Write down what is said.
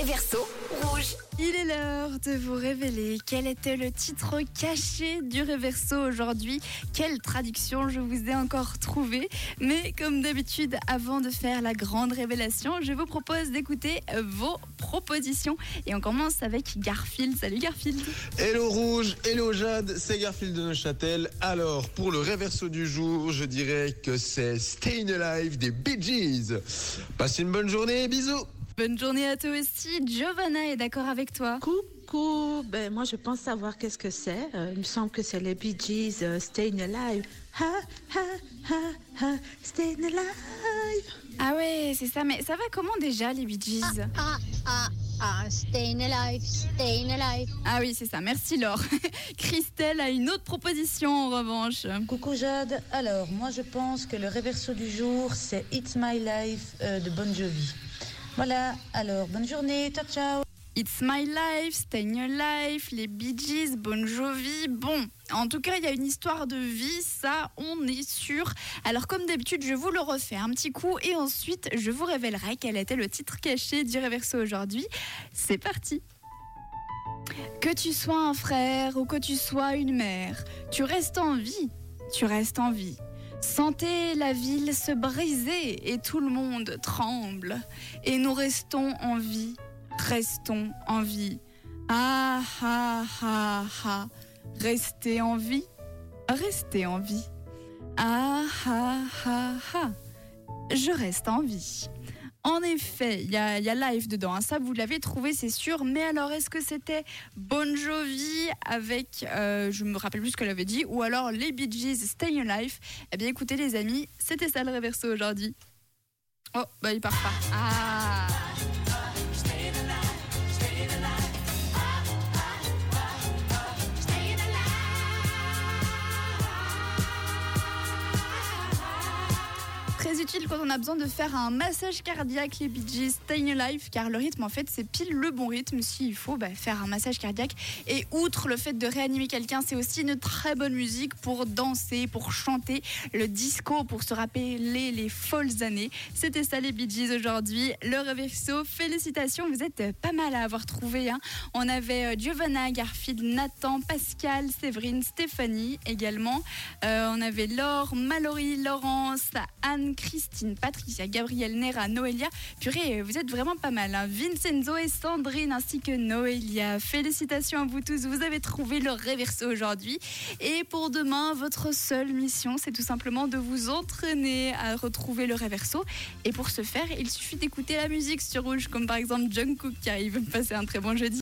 réverso rouge. Il est l'heure de vous révéler quel était le titre caché du Reverso aujourd'hui. Quelle traduction je vous ai encore trouvé. Mais comme d'habitude, avant de faire la grande révélation, je vous propose d'écouter vos propositions. Et on commence avec Garfield. Salut Garfield. Hello Rouge, hello Jade, c'est Garfield de Neuchâtel. Alors, pour le Reverso du jour, je dirais que c'est Stayin' Alive des Bee Gees. Passez une bonne journée, bisous Bonne journée à toi aussi. Giovanna est d'accord avec toi. Coucou, ben moi je pense savoir qu'est-ce que c'est. Euh, il me semble que c'est les Bee Gees, euh, Staying Alive. Ha, ha, ha, ha, Staying Alive. Ah ouais, c'est ça. Mais ça va comment déjà les Bee Gees? Ah, ah, ah, staying alive, staying alive. Ah oui, c'est ça. Merci Laure. Christelle a une autre proposition en revanche. Coucou Jade, alors moi je pense que le réverso du jour c'est It's My Life euh, de Bon Jovi. Voilà, alors bonne journée, ciao ciao It's My Life, Stay in Your Life, les Bee Gees, Bon Jovi. Bon, en tout cas, il y a une histoire de vie, ça, on est sûr. Alors, comme d'habitude, je vous le refais un petit coup et ensuite, je vous révélerai quel était le titre caché du Reverso aujourd'hui. C'est parti! Que tu sois un frère ou que tu sois une mère, tu restes en vie, tu restes en vie. Sentez la ville se briser et tout le monde tremble. Et nous restons en vie, restons en vie. Ah ah ah ah, restez en vie, restez en vie. Ah ah ah ah, je reste en vie. En effet, il y, a- live dedans, hein. ça vous l'avez trouvé, c'est sûr. Mais alors, est-ce que c'était Bon Jovi avec, euh, je me rappelle plus ce qu'elle avait dit, ou alors les Bee Gees Stay Alive? Eh bien, écoutez, les amis, c'était ça le réverso aujourd'hui. Oh, bah il part pas. Ah Utile quand on a besoin de faire un massage cardiaque, les Bee Gees, Staying Alive, car le rythme, en fait, c'est pile le bon rythme. S'il faut bah, faire un massage cardiaque. Et outre le fait de réanimer quelqu'un, c'est aussi une très bonne musique pour danser, pour chanter, le disco, pour se rappeler les folles années. C'était ça, les Bee Gees aujourd'hui. Le reverso, félicitations, vous êtes pas mal à avoir trouvé. hein. On avait euh, Giovanna, Garfield, Nathan, Pascal, Séverine, Stéphanie également. Euh, on avait Laure, Mallory, Laurence, Anne, Christine, Patricia, Gabrielle, Nera, Noélia. Purée, vous êtes vraiment pas mal. hein. Vincenzo et Sandrine ainsi que Noélia. Félicitations à vous tous, vous avez trouvé le réverso aujourd'hui. Et pour demain, votre seule mission, c'est tout simplement de vous entraîner à retrouver le réverso. Et pour ce faire, il suffit d'écouter la musique sur Rouge, comme par exemple Jungkook qui arrive. Passez un très bon jeudi.